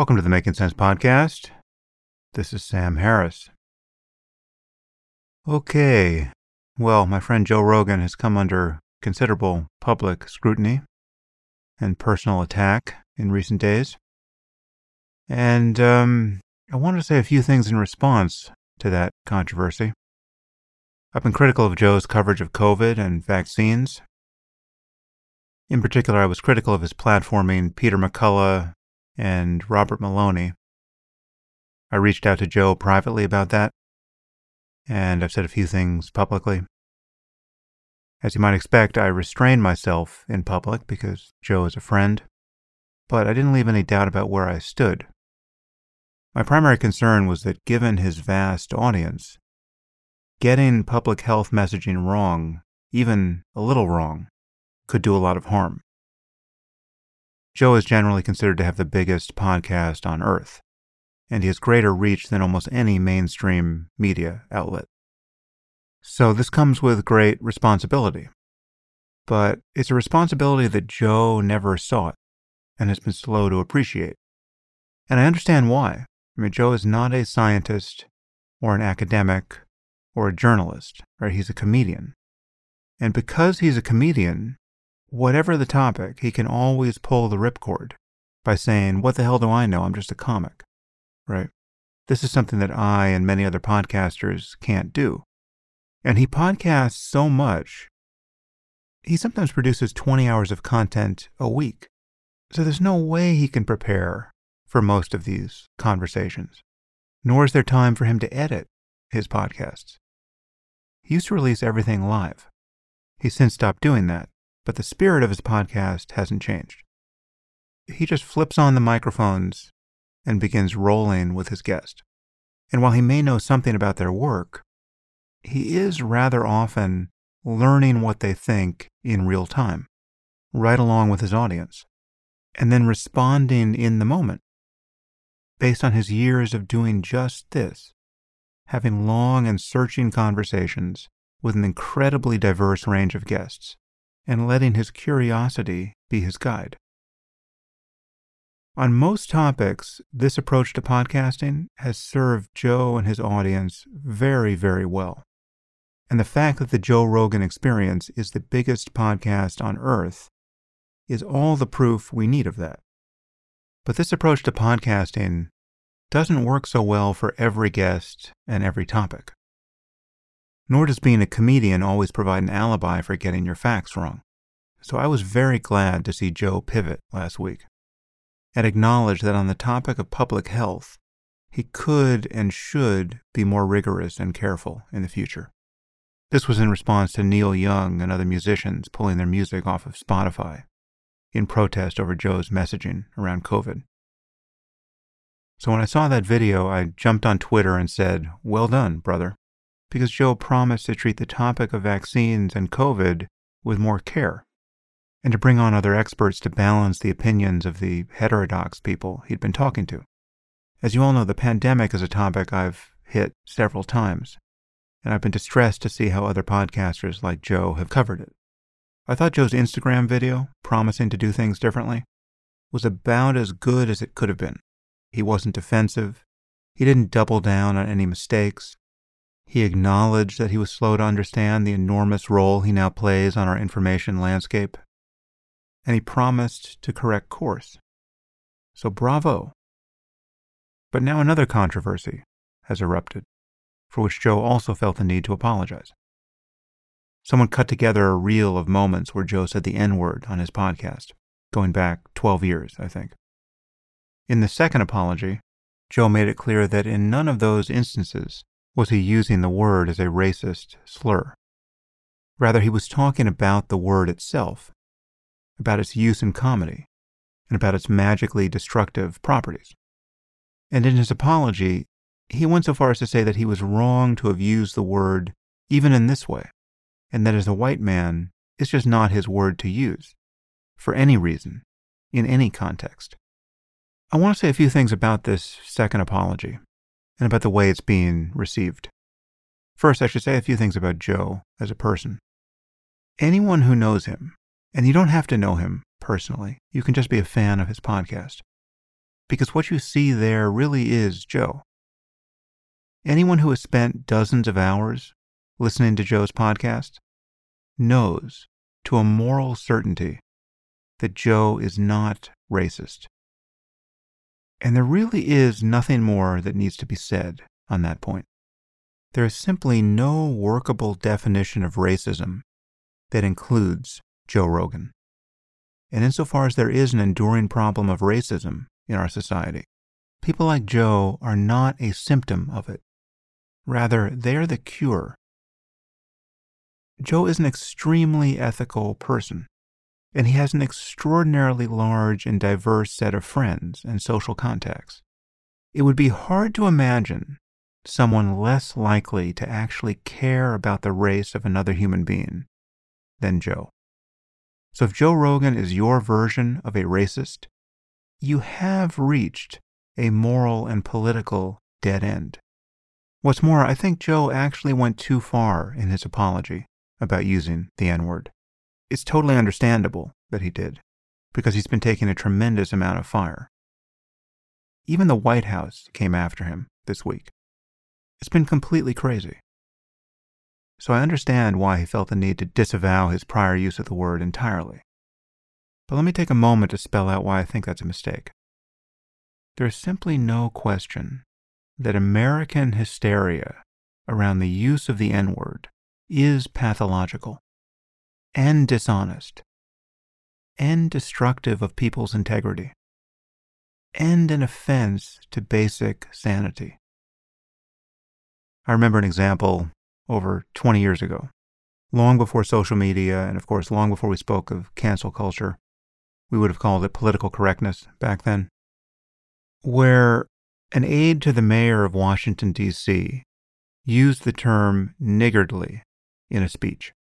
Welcome to the Making Sense Podcast. This is Sam Harris. Okay, well, my friend Joe Rogan has come under considerable public scrutiny and personal attack in recent days. And um, I wanted to say a few things in response to that controversy. I've been critical of Joe's coverage of COVID and vaccines. In particular, I was critical of his platforming Peter McCullough and Robert Malone. I reached out to Joe privately about that, and I've said a few things publicly. As you might expect, I restrained myself in public because Joe is a friend, but I didn't leave any doubt about where I stood. My primary concern was that given his vast audience, getting public health messaging wrong, even a little wrong, could do a lot of harm. Joe is generally considered to have the biggest podcast on earth, and he has greater reach than almost any mainstream media outlet. So this comes with great responsibility. But it's a responsibility that Joe never sought and has been slow to appreciate. And I understand why. I mean, Joe is not a scientist or an academic or a journalist, right? He's a comedian. And because he's a comedian, whatever the topic, he can always pull the ripcord by saying, What the hell do I know? I'm just a comic, right? This is something that I and many other podcasters can't do. And he podcasts so much, he sometimes produces 20 hours of content a week. So there's no way he can prepare for most of these conversations, nor is there time for him to edit his podcasts. He used to release everything live. He's since stopped doing that but the spirit of his podcast hasn't changed. He just flips on the microphones and begins rolling with his guest. And while he may know something about their work, he is rather often learning what they think in real time, right along with his audience, and then responding in the moment based on his years of doing just this, having long and searching conversations with an incredibly diverse range of guests and letting his curiosity be his guide. On most topics, this approach to podcasting has served Joe and his audience very, very well. And the fact that the Joe Rogan Experience is the biggest podcast on earth is all the proof we need of that. But this approach to podcasting doesn't work so well for every guest and every topic. Nor does being a comedian always provide an alibi for getting your facts wrong. So I was very glad to see Joe pivot last week and acknowledge that on the topic of public health, he could and should be more rigorous and careful in the future. This was in response to Neil Young and other musicians pulling their music off of Spotify in protest over Joe's messaging around COVID. So when I saw that video, I jumped on Twitter and said, Well done, brother because Joe promised to treat the topic of vaccines and COVID with more care, and to bring on other experts to balance the opinions of the heterodox people he'd been talking to. As you all know, the pandemic is a topic I've hit several times, and I've been distressed to see how other podcasters like Joe have covered it. I thought Joe's Instagram video, promising to do things differently, was about as good as it could have been. He wasn't defensive. He didn't double down on any mistakes. He acknowledged that he was slow to understand the enormous role he now plays on our information landscape, and he promised to correct course. So bravo. But now another controversy has erupted, for which Joe also felt the need to apologize. Someone cut together a reel of moments where Joe said the N word on his podcast, going back 12 years, I think. In the second apology, Joe made it clear that in none of those instances was he using the word as a racist slur. Rather, he was talking about the word itself, about its use in comedy, and about its magically destructive properties. And in his apology, he went so far as to say that he was wrong to have used the word even in this way, and that as a white man, it's just not his word to use, for any reason, in any context. I want to say a few things about this second apology and about the way it's being received. First, I should say a few things about Joe as a person. Anyone who knows him, and you don't have to know him personally, you can just be a fan of his podcast, because what you see there really is Joe. Anyone who has spent dozens of hours listening to Joe's podcast knows to a moral certainty that Joe is not racist. And there really is nothing more that needs to be said on that point. There is simply no workable definition of racism that includes Joe Rogan. And insofar as there is an enduring problem of racism in our society, people like Joe are not a symptom of it. Rather, they are the cure. Joe is an extremely ethical person, and he has an extraordinarily large and diverse set of friends and social contacts. It would be hard to imagine someone less likely to actually care about the race of another human being than Joe. So if Joe Rogan is your version of a racist, you have reached a moral and political dead end. What's more, I think Joe actually went too far in his apology about using the N word. It's totally understandable that he did, because he's been taking a tremendous amount of fire. Even the White House came after him this week. It's been completely crazy. So I understand why he felt the need to disavow his prior use of the word entirely. But let me take a moment to spell out why I think that's a mistake. There is simply no question that American hysteria around the use of the N word is pathological and dishonest and destructive of people's integrity and an offense to basic sanity. I remember an example over 20 years ago, long before social media, and of course, long before we spoke of cancel culture. We would have called it political correctness back then, where an aide to the mayor of Washington, D.C., used the term niggardly in a speech.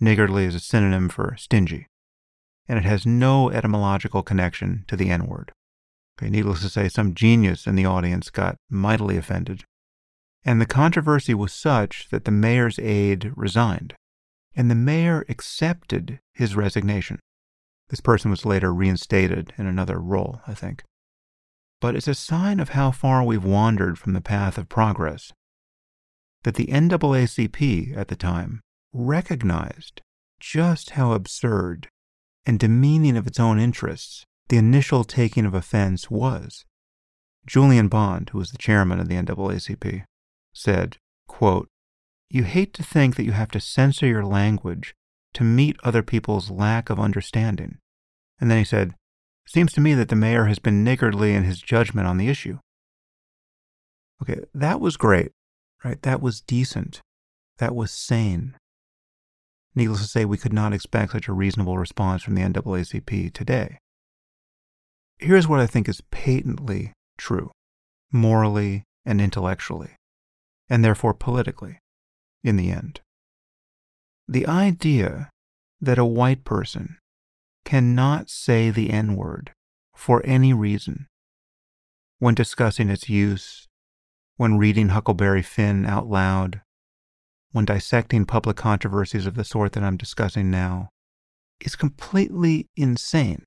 Niggardly is a synonym for stingy, and it has no etymological connection to the N word. Okay, needless to say, some genius in the audience got mightily offended and the controversy was such that the mayor's aide resigned, and the mayor accepted his resignation. This person was later reinstated in another role, I think. But it's a sign of how far we've wandered from the path of progress that the NAACP at the time recognized just how absurd and demeaning of its own interests the initial taking of offense was. Julian Bond, who was the chairman of the NAACP, said, quote, You hate to think that you have to censor your language to meet other people's lack of understanding. And then he said, Seems to me that the mayor has been niggardly in his judgment on the issue. Okay, that was great, right? That was decent. That was sane. Needless to say, we could not expect such a reasonable response from the NAACP today. Here's what I think is patently true, morally and intellectually and therefore politically, in the end. The idea that a white person cannot say the N word for any reason when discussing its use, when reading Huckleberry Finn out loud, when dissecting public controversies of the sort that I'm discussing now, is completely insane.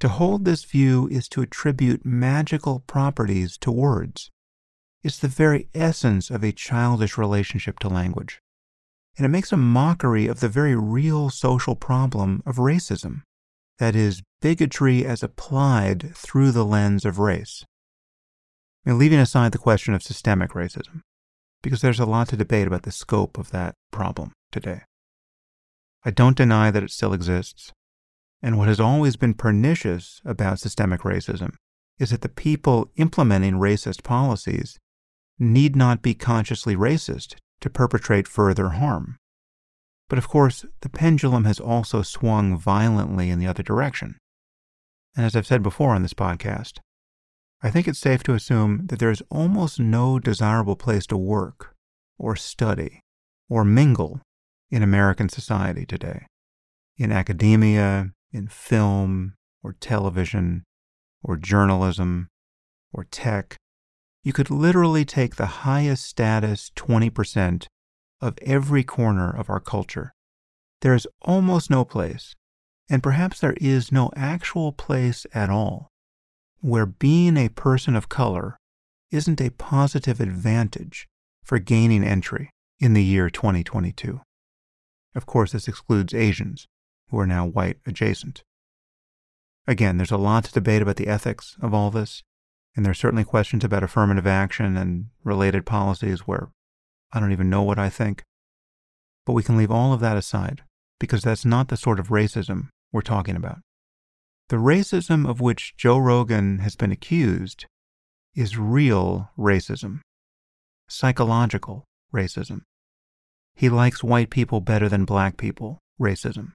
To hold this view is to attribute magical properties to words It's the very essence of a childish relationship to language. And it makes a mockery of the very real social problem of racism that is, bigotry as applied through the lens of race. Now, leaving aside the question of systemic racism, because there's a lot to debate about the scope of that problem today. I don't deny that it still exists, and what has always been pernicious about systemic racism is that the people implementing racist policies need not be consciously racist to perpetrate further harm. But of course, the pendulum has also swung violently in the other direction. And as I've said before on this podcast, I think it's safe to assume that there is almost no desirable place to work, or study, or mingle in American society today. In academia, in film, or television, or journalism, or tech, you could literally take the highest status 20% of every corner of our culture. There is almost no place, and perhaps there is no actual place at all, where being a person of color isn't a positive advantage for gaining entry in the year 2022. Of course, this excludes Asians, who are now white adjacent. Again, there's a lot to debate about the ethics of all this, and there are certainly questions about affirmative action and related policies where I don't even know what I think. But we can leave all of that aside, because that's not the sort of racism we're talking about. The racism of which Joe Rogan has been accused is real racism, psychological racism. He likes white people better than black people, racism.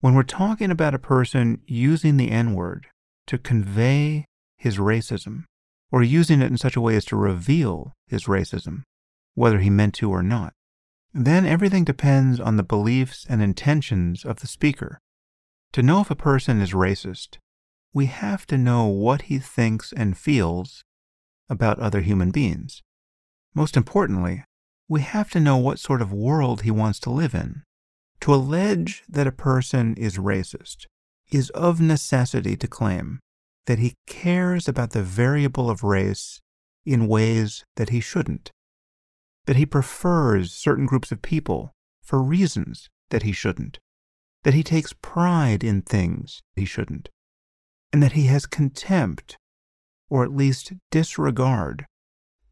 When we're talking about a person using the N word to convey his racism, or using it in such a way as to reveal his racism, whether he meant to or not, then everything depends on the beliefs and intentions of the speaker. To know if a person is racist, we have to know what he thinks and feels about other human beings. Most importantly, we have to know what sort of world he wants to live in. To allege that a person is racist is of necessity to claim that he cares about the variable of race in ways that he shouldn't, that he prefers certain groups of people for reasons that he shouldn't, that he takes pride in things he shouldn't, and that he has contempt, or at least disregard,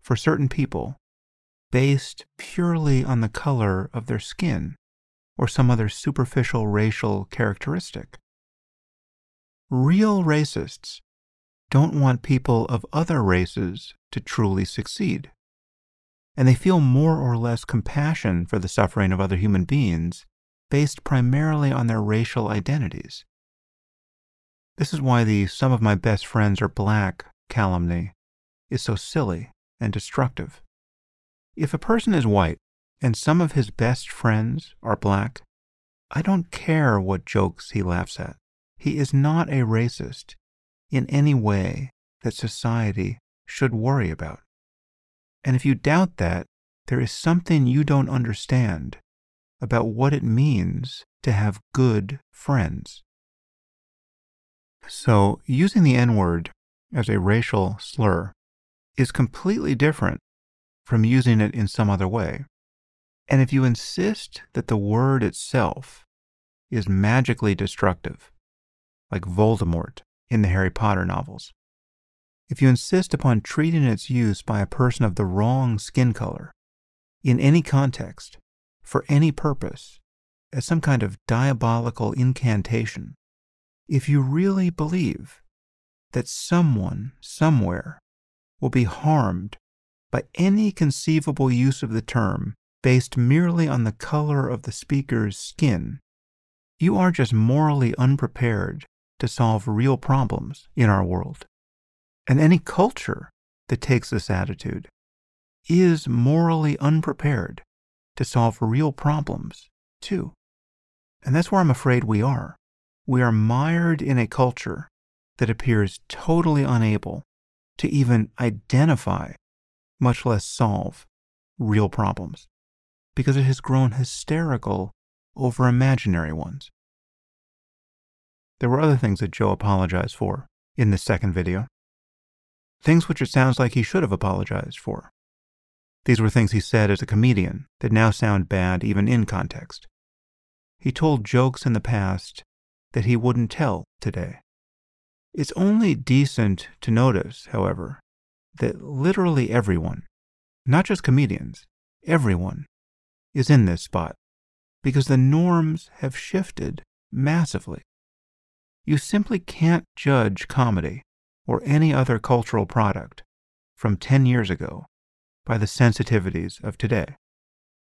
for certain people based purely on the color of their skin or some other superficial racial characteristic. Real racists don't want people of other races to truly succeed. And they feel more or less compassion for the suffering of other human beings based primarily on their racial identities. This is why the some of my best friends are black calumny is so silly and destructive. If a person is white and some of his best friends are black, I don't care what jokes he laughs at. He is not a racist in any way that society should worry about. And if you doubt that, there is something you don't understand about what it means to have good friends. So, using the N word as a racial slur is completely different from using it in some other way. And if you insist that the word itself is magically destructive, like Voldemort in the Harry Potter novels, if you insist upon treating its use by a person of the wrong skin color, in any context, for any purpose, as some kind of diabolical incantation, if you really believe that someone somewhere will be harmed by any conceivable use of the term based merely on the color of the speaker's skin, you are just morally unprepared to solve real problems in our world. And any culture that takes this attitude is morally unprepared to solve real problems, too. And that's where I'm afraid we are. We are mired in a culture that appears totally unable to even identify much less solve real problems, because it has grown hysterical over imaginary ones. There were other things that Joe apologized for in this second video. Things which it sounds like he should have apologized for. These were things he said as a comedian that now sound bad even in context. He told jokes in the past that he wouldn't tell today. It's only decent to notice, however, that literally everyone, not just comedians, everyone, is in this spot because the norms have shifted massively. You simply can't judge comedy or any other cultural product from 10 years ago by the sensitivities of today.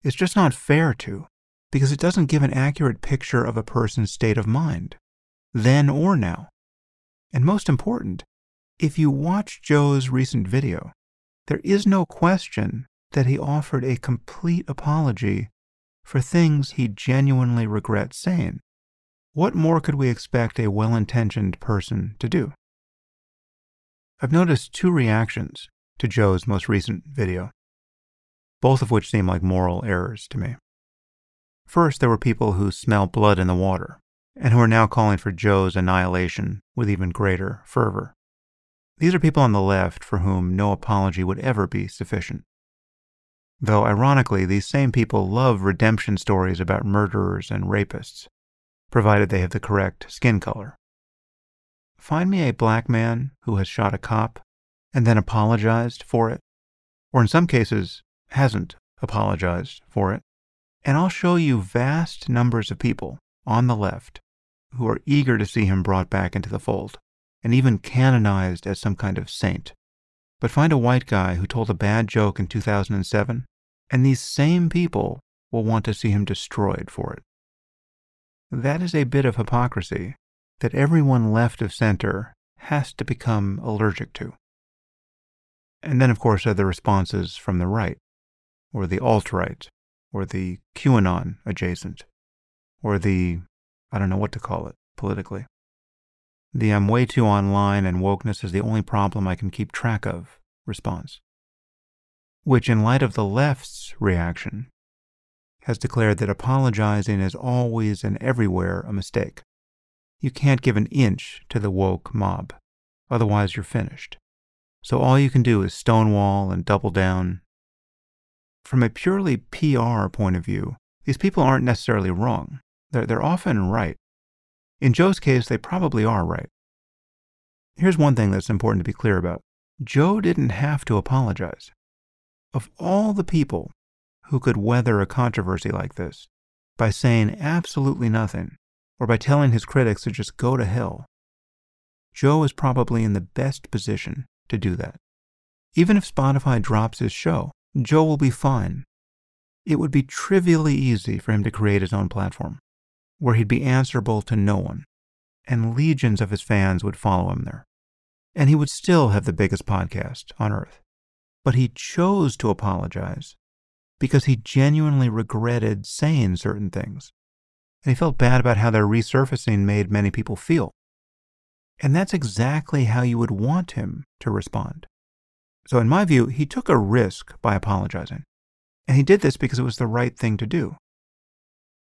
It's just not fair to, because it doesn't give an accurate picture of a person's state of mind, then or now. And most important, if you watch Joe's recent video, there is no question that he offered a complete apology for things he genuinely regrets saying. What more could we expect a well intentioned person to do? I've noticed two reactions to Joe's most recent video, both of which seem like moral errors to me. First, there were people who smell blood in the water and who are now calling for Joe's annihilation with even greater fervor. These are people on the left for whom no apology would ever be sufficient. Though, ironically, these same people love redemption stories about murderers and rapists, provided they have the correct skin color. Find me a black man who has shot a cop and then apologized for it, or in some cases, hasn't apologized for it, and I'll show you vast numbers of people on the left who are eager to see him brought back into the fold and even canonized as some kind of saint. But find a white guy who told a bad joke in 2007, and these same people will want to see him destroyed for it. That is a bit of hypocrisy that everyone left of center has to become allergic to. And then, of course, are the responses from the right, or the alt right, or the QAnon adjacent, or the, I don't know what to call it politically. The I'm way too online and wokeness is the only problem I can keep track of response. Which, in light of the left's reaction, has declared that apologizing is always and everywhere a mistake. You can't give an inch to the woke mob, otherwise, you're finished. So all you can do is stonewall and double down. From a purely PR point of view, these people aren't necessarily wrong. They're, they're often right. In Joe's case, they probably are right. Here's one thing that's important to be clear about Joe didn't have to apologize. Of all the people who could weather a controversy like this by saying absolutely nothing or by telling his critics to just go to hell, Joe is probably in the best position to do that. Even if Spotify drops his show, Joe will be fine. It would be trivially easy for him to create his own platform where he'd be answerable to no one, and legions of his fans would follow him there. And he would still have the biggest podcast on earth. But he chose to apologize because he genuinely regretted saying certain things. And he felt bad about how their resurfacing made many people feel. And that's exactly how you would want him to respond. So, in my view, he took a risk by apologizing. And he did this because it was the right thing to do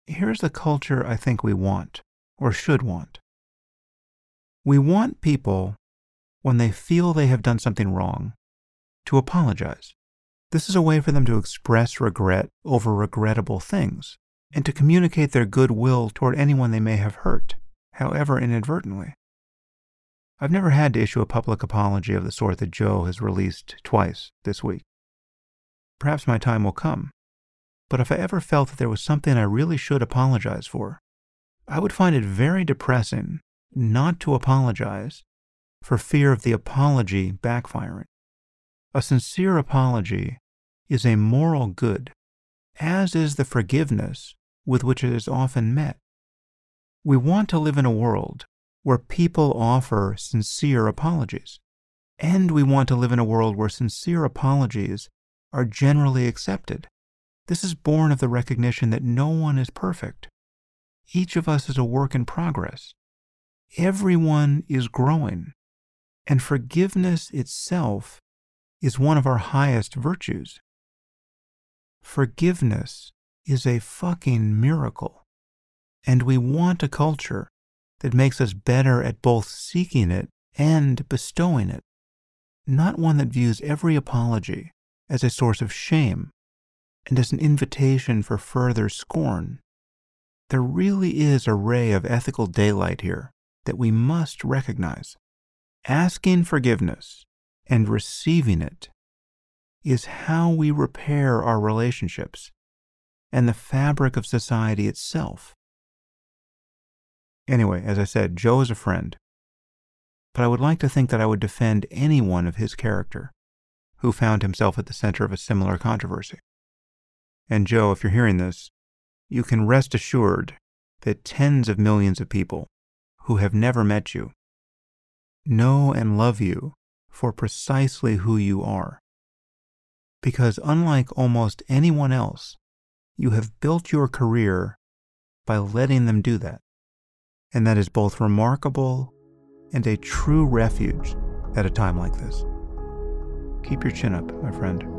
here's the culture I think we want, or should want. We want people, when they feel they have done something wrong, to apologize. This is a way for them to express regret over regrettable things and to communicate their goodwill toward anyone they may have hurt, however inadvertently. I've never had to issue a public apology of the sort that Joe has released twice this week. Perhaps my time will come. But if I ever felt that there was something I really should apologize for, I would find it very depressing not to apologize for fear of the apology backfiring. A sincere apology is a moral good, as is the forgiveness with which it is often met. We want to live in a world where people offer sincere apologies. And we want to live in a world where sincere apologies are generally accepted. This is born of the recognition that no one is perfect. Each of us is a work in progress. Everyone is growing. And forgiveness itself is one of our highest virtues. Forgiveness is a fucking miracle. And we want a culture that makes us better at both seeking it and bestowing it, not one that views every apology as a source of shame and as an invitation for further scorn. There really is a ray of ethical daylight here that we must recognize. Asking forgiveness and receiving it is how we repair our relationships and the fabric of society itself. Anyway, as I said, Joe is a friend, but I would like to think that I would defend anyone of his character who found himself at the center of a similar controversy. And Joe, if you're hearing this, you can rest assured that tens of millions of people who have never met you know and love you for precisely who you are. Because unlike almost anyone else, you have built your career by letting them do that. And that is both remarkable and a true refuge at a time like this. Keep your chin up, my friend.